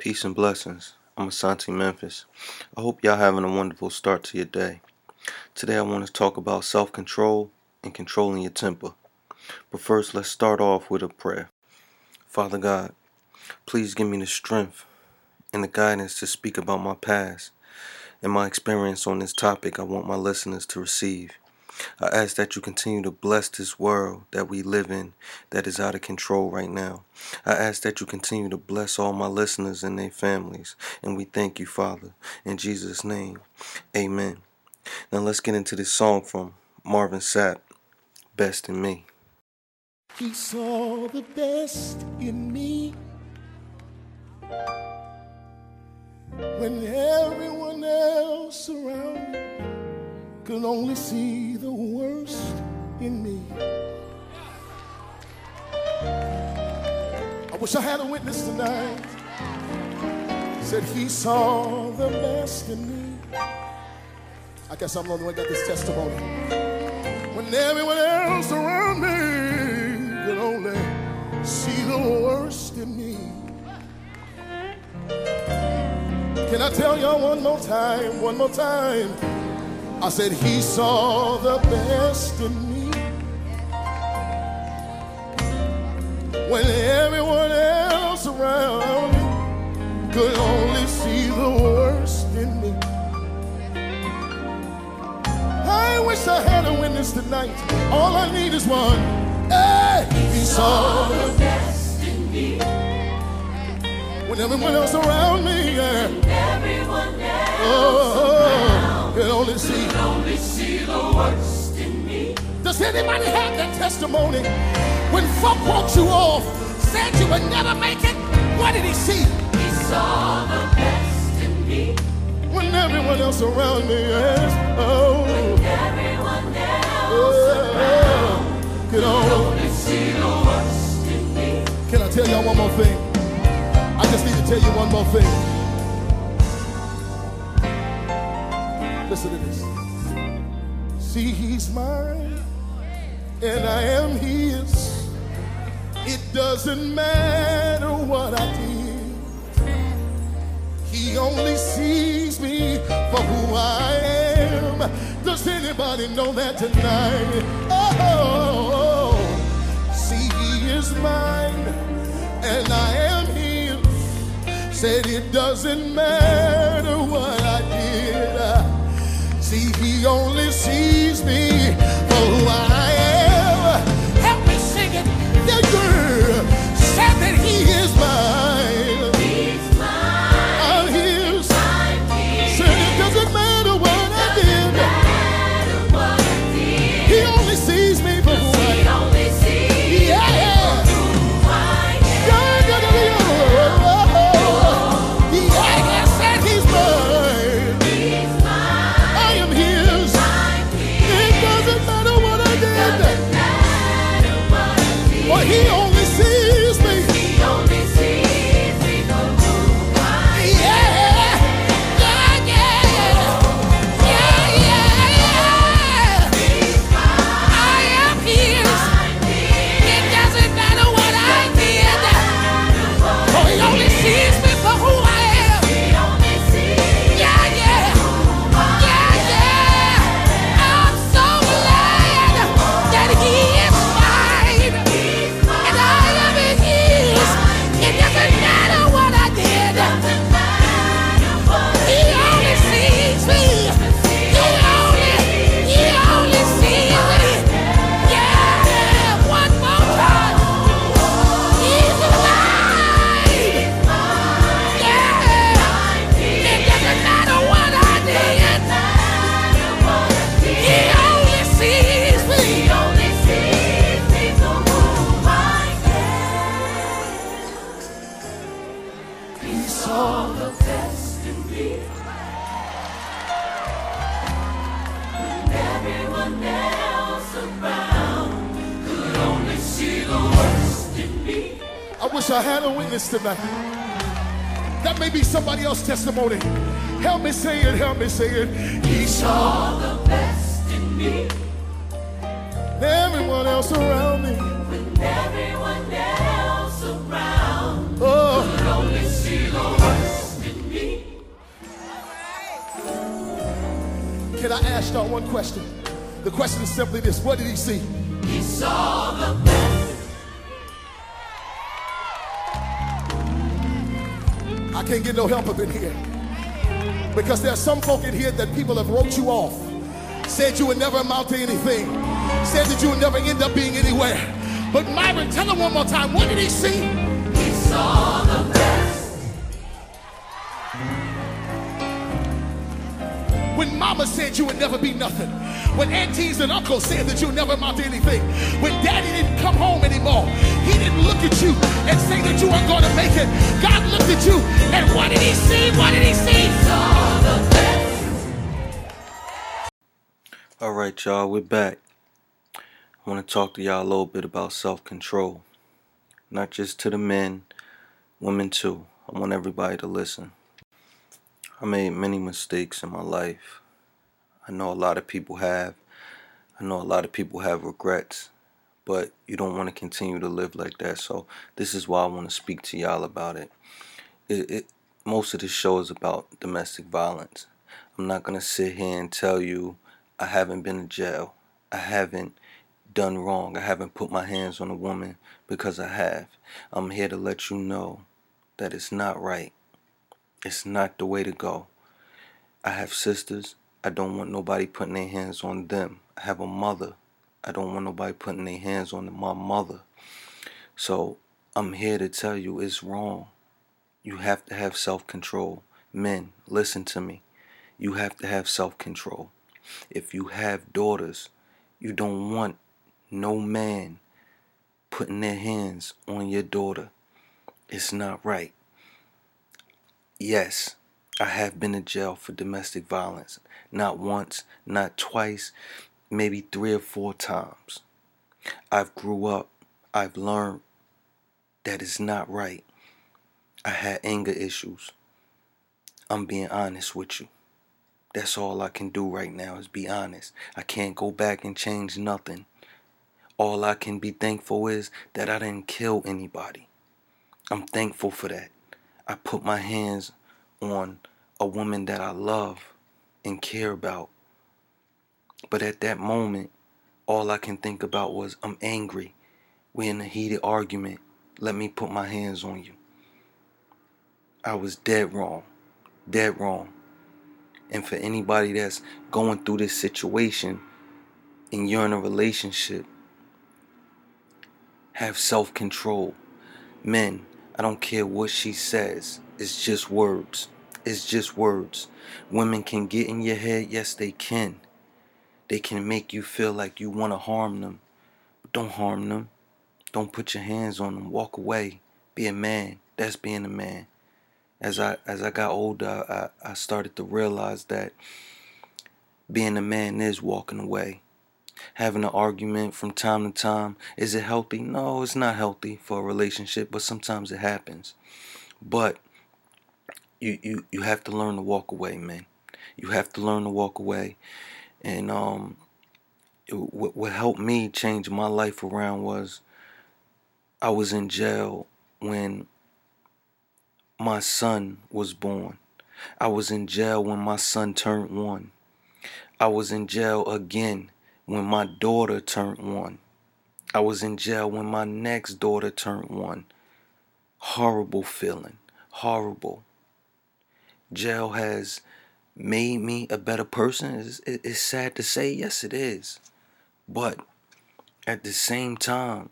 Peace and blessings. I'm Asanti Memphis. I hope y'all having a wonderful start to your day. Today I want to talk about self-control and controlling your temper. But first, let's start off with a prayer. Father God, please give me the strength and the guidance to speak about my past and my experience on this topic I want my listeners to receive. I ask that you continue to bless this world that we live in that is out of control right now. I ask that you continue to bless all my listeners and their families. And we thank you, Father. In Jesus' name, amen. Now let's get into this song from Marvin Sapp, Best in Me. He saw the best in me when everyone else around me could only see the worst in me. I wish I had a witness tonight. Said he saw the best in me. I guess I'm the only one got this testimony. When everyone else around me could only see the worst in me. Can I tell y'all one more time, one more time? I said he saw the best in me when everyone else around me could only see the worst in me. I wish I had a witness tonight. All I need is one. Hey, he saw the best in me when everyone else around me, yeah. Everyone else Oh, oh, oh. could only see. could only see the worst in me. Does anybody have that testimony? When folk walked you off, said you would never make it, what did he see? He saw the best in me. When everyone else around me is, oh, When Everyone else oh, could only see the worst in me. Can I tell y'all one more thing? I just need to tell you one more thing. Listen to this. See, he's mine, and I am his. It doesn't matter what I did. He only sees me for who I am. Does anybody know that tonight? Oh, see, he is mine, and I am his. Said it doesn't matter what I did. See, he only sees me for who I am. Help me sing it. The girl said that he is mine. this tonight. That may be somebody else's testimony. Help me say it, help me say it. He saw the best in me. Everyone else around me. When everyone else around oh. could only see the worst in me. Can I ask y'all one question? The question is simply this What did he see? He saw the best. I can't get no help up in here. Because there are some folk in here that people have wrote you off, said you would never amount to anything, said that you would never end up being anywhere. But Myron, tell him one more time, what did he see? He saw the When mama said you would never be nothing. When aunties and uncles said that you'll never amount to anything. When daddy didn't come home anymore. He didn't look at you and say that you weren't going to make it. God looked at you and what did he see? What did he see? Saw the best. All right, y'all, we're back. I want to talk to y'all a little bit about self control. Not just to the men, women too. I want everybody to listen. I made many mistakes in my life. I know a lot of people have. I know a lot of people have regrets, but you don't want to continue to live like that. So, this is why I want to speak to y'all about it. It, it most of the show is about domestic violence. I'm not going to sit here and tell you I haven't been in jail. I haven't done wrong. I haven't put my hands on a woman because I have. I'm here to let you know that it's not right. It's not the way to go. I have sisters. I don't want nobody putting their hands on them. I have a mother. I don't want nobody putting their hands on my mother. So I'm here to tell you it's wrong. You have to have self control. Men, listen to me. You have to have self control. If you have daughters, you don't want no man putting their hands on your daughter. It's not right. Yes, I have been in jail for domestic violence. Not once, not twice, maybe three or four times. I've grew up. I've learned that it's not right. I had anger issues. I'm being honest with you. That's all I can do right now is be honest. I can't go back and change nothing. All I can be thankful is that I didn't kill anybody. I'm thankful for that. I put my hands on a woman that I love and care about. But at that moment, all I can think about was I'm angry. We're in a heated argument. Let me put my hands on you. I was dead wrong. Dead wrong. And for anybody that's going through this situation and you're in a relationship, have self control. Men, I don't care what she says, it's just words. It's just words. Women can get in your head, yes, they can. They can make you feel like you want to harm them. But don't harm them. Don't put your hands on them. Walk away. Be a man. That's being a man as I as I got older, I, I started to realize that being a man is walking away. Having an argument from time to time, is it healthy? No, it's not healthy for a relationship, but sometimes it happens. But you you, you have to learn to walk away, man. You have to learn to walk away. And um what, what helped me change my life around was I was in jail when my son was born. I was in jail when my son turned one. I was in jail again when my daughter turned one. I was in jail when my next daughter turned one. Horrible feeling. Horrible. Jail has made me a better person. It's, it's sad to say, yes, it is. But at the same time,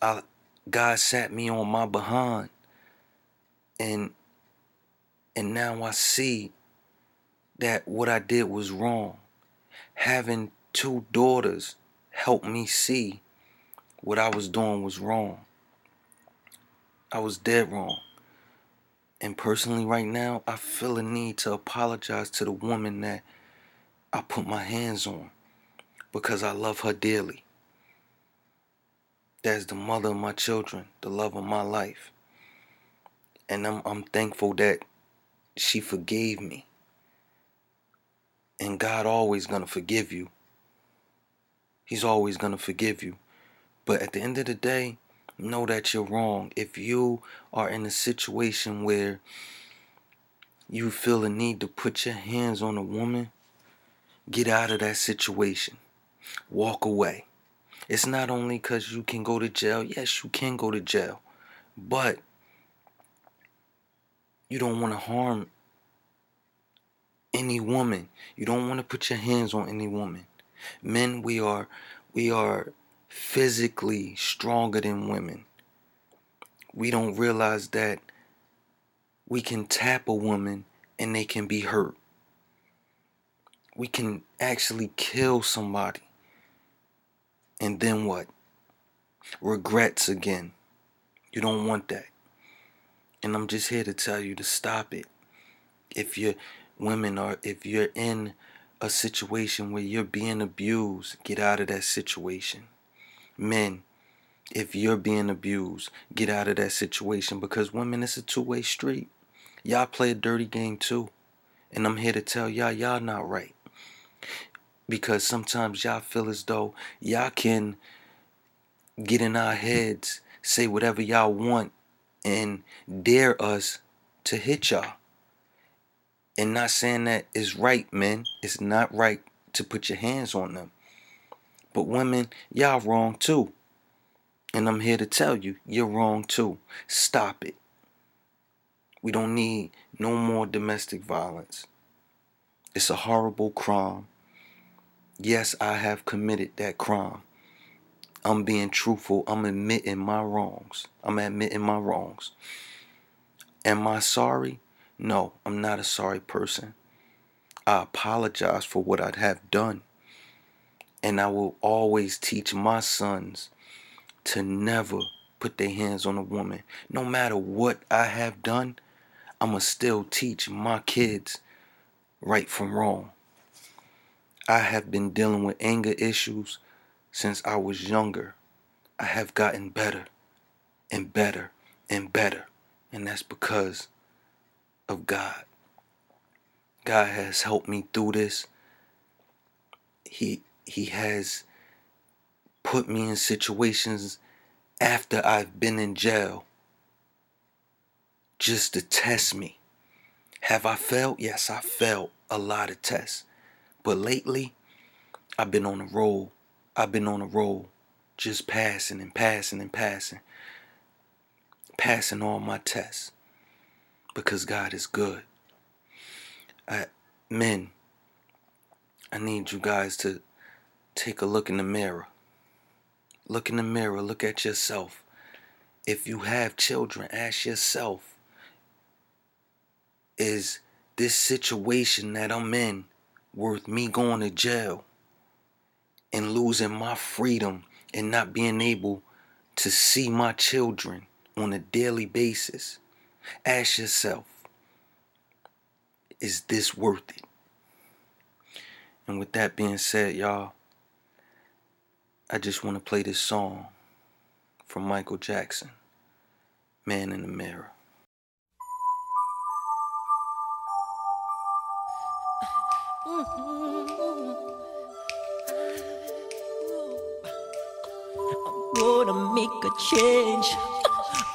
I, God sat me on my behind and and now I see that what I did was wrong. Having two daughters helped me see what I was doing was wrong. I was dead wrong. And personally, right now, I feel a need to apologize to the woman that I put my hands on because I love her dearly. That's the mother of my children, the love of my life and I'm I'm thankful that she forgave me. And God always going to forgive you. He's always going to forgive you. But at the end of the day, know that you're wrong. If you are in a situation where you feel the need to put your hands on a woman, get out of that situation. Walk away. It's not only because you can go to jail. Yes, you can go to jail. But you don't want to harm any woman. You don't want to put your hands on any woman. Men, we are we are physically stronger than women. We don't realize that we can tap a woman and they can be hurt. We can actually kill somebody. And then what? Regrets again. You don't want that. And I'm just here to tell you to stop it. If you're women are if you're in a situation where you're being abused, get out of that situation. Men, if you're being abused, get out of that situation because women, it's a two way street. Y'all play a dirty game too. And I'm here to tell y'all, y'all not right. Because sometimes y'all feel as though y'all can get in our heads, say whatever y'all want, and dare us to hit y'all. And not saying that is right, men. It's not right to put your hands on them. But women, y'all wrong too. And I'm here to tell you, you're wrong too. Stop it. We don't need no more domestic violence. It's a horrible crime. Yes, I have committed that crime. I'm being truthful. I'm admitting my wrongs. I'm admitting my wrongs. Am I sorry? No, I'm not a sorry person. I apologize for what I'd have done. And I will always teach my sons to never put their hands on a woman. No matter what I have done, I'm going to still teach my kids right from wrong. I have been dealing with anger issues since I was younger. I have gotten better and better and better. And that's because of God. God has helped me through this. He he has put me in situations after I've been in jail just to test me. Have I failed? Yes, I failed a lot of tests. But lately, I've been on a roll. I've been on a roll, just passing and passing and passing. Passing all my tests because God is good. I, men, I need you guys to take a look in the mirror. Look in the mirror, look at yourself. If you have children, ask yourself is this situation that I'm in worth me going to jail and losing my freedom and not being able to see my children on a daily basis? Ask yourself, is this worth it? And with that being said, y'all, I just want to play this song from Michael Jackson, Man in the Mirror. I'm gonna make a change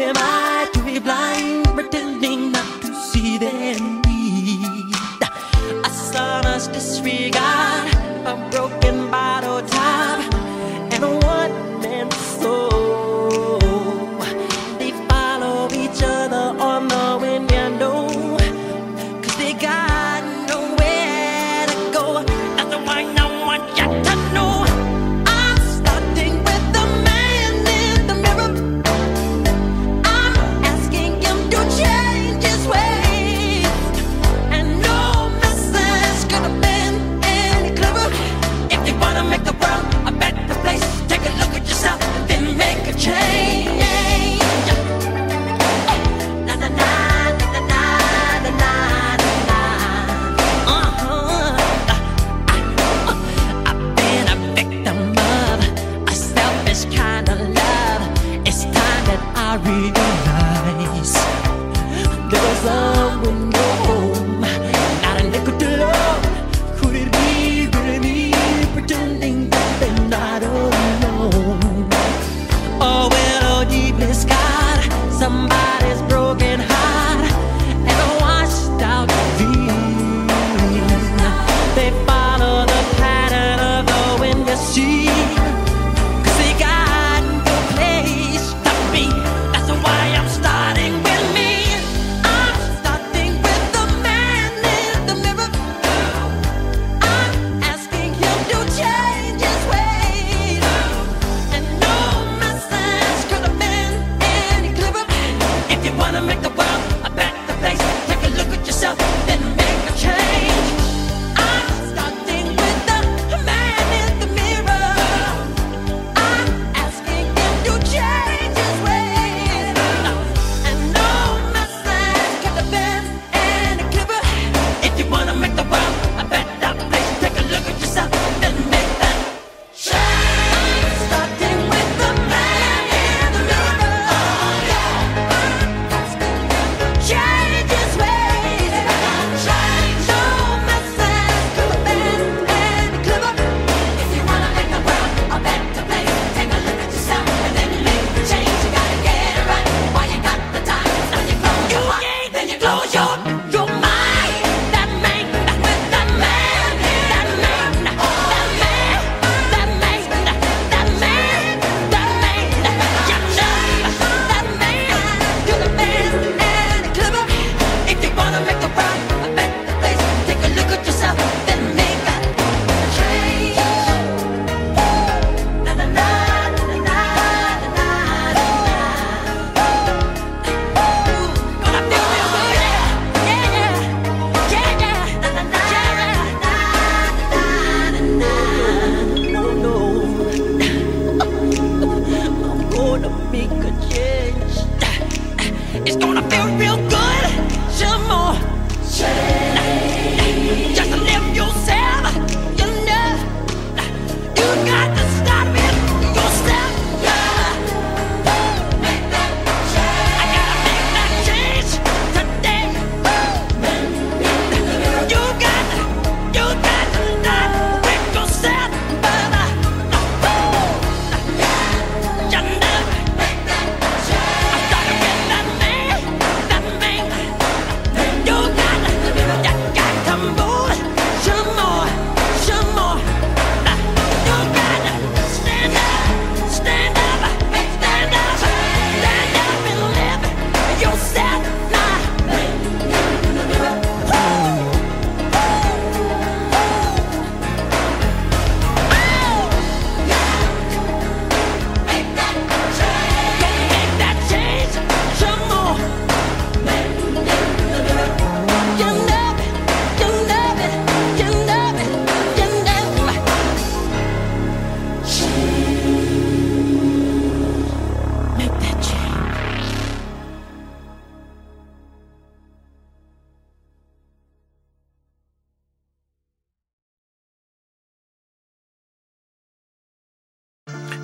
am I to be blind,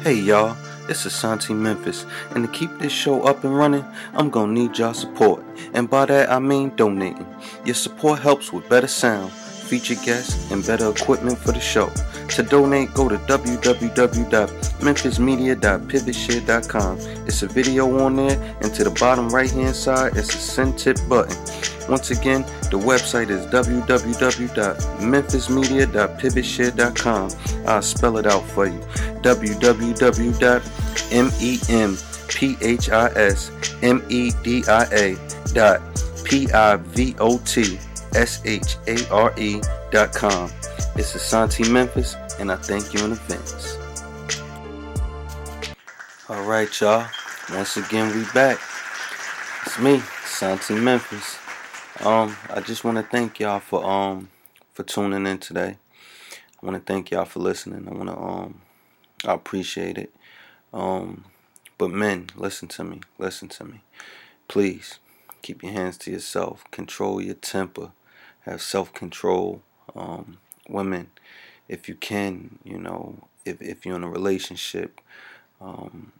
Hey y'all, it's Asanti Memphis, and to keep this show up and running, I'm gonna need y'all support. And by that I mean donating. Your support helps with better sound, featured guests, and better equipment for the show. To donate, go to www.memphismedia.pivotshare.com. It's a video on there, and to the bottom right hand side, it's a send tip button. Once again, the website is www.memphismedia.pivotshare.com. I'll spell it out for you www.memphismedia.pivotshare.com. It's Asanti Memphis, and I thank you in advance. All right, y'all. Once again, we back. It's me, Asanti Memphis. Um, I just want to thank y'all for um for tuning in today. I want to thank y'all for listening. I want to um I appreciate it. Um, but men, listen to me. Listen to me. Please keep your hands to yourself. Control your temper. Have self control. Um, women, if you can, you know, if if you're in a relationship, um,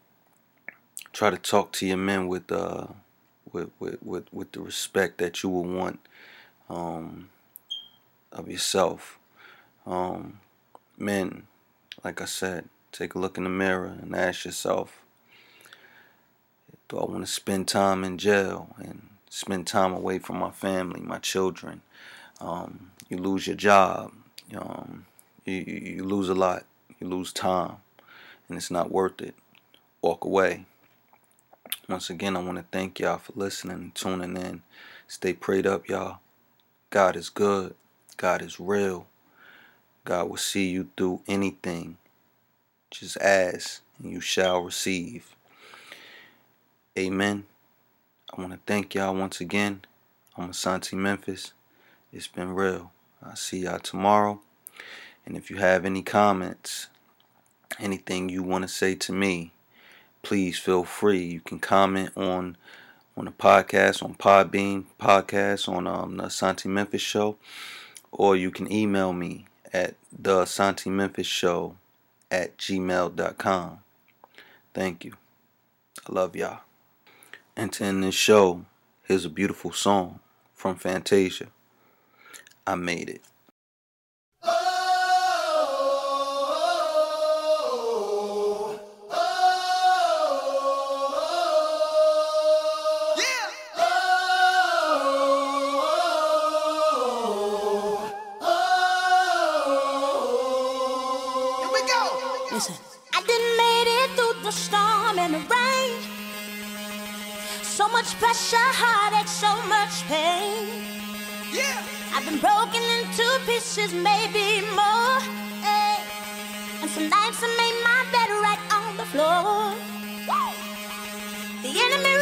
try to talk to your men with uh with, with, with, with the respect that you would want um, of yourself. Um, men, like I said, take a look in the mirror and ask yourself, do I want to spend time in jail and spend time away from my family, my children? Um, you lose your job. Um, you, you lose a lot. You lose time, and it's not worth it. Walk away. Once again, I want to thank y'all for listening and tuning in. Stay prayed up, y'all. God is good. God is real. God will see you through anything. Just ask, and you shall receive. Amen. I want to thank y'all once again. I'm Asanti Memphis. It's been real. I'll see y'all tomorrow. And if you have any comments, anything you want to say to me, please feel free. You can comment on on the podcast, on Podbean podcast, on um, the Asanti Memphis show, or you can email me at the Asanti Memphis show at gmail.com. Thank you. I love y'all. And to end this show, here's a beautiful song from Fantasia. I made it. Pressure, heartache, so much pain. Yeah. I've been broken into pieces, maybe more. Hey. And some nights I made my bed right on the floor. The enemy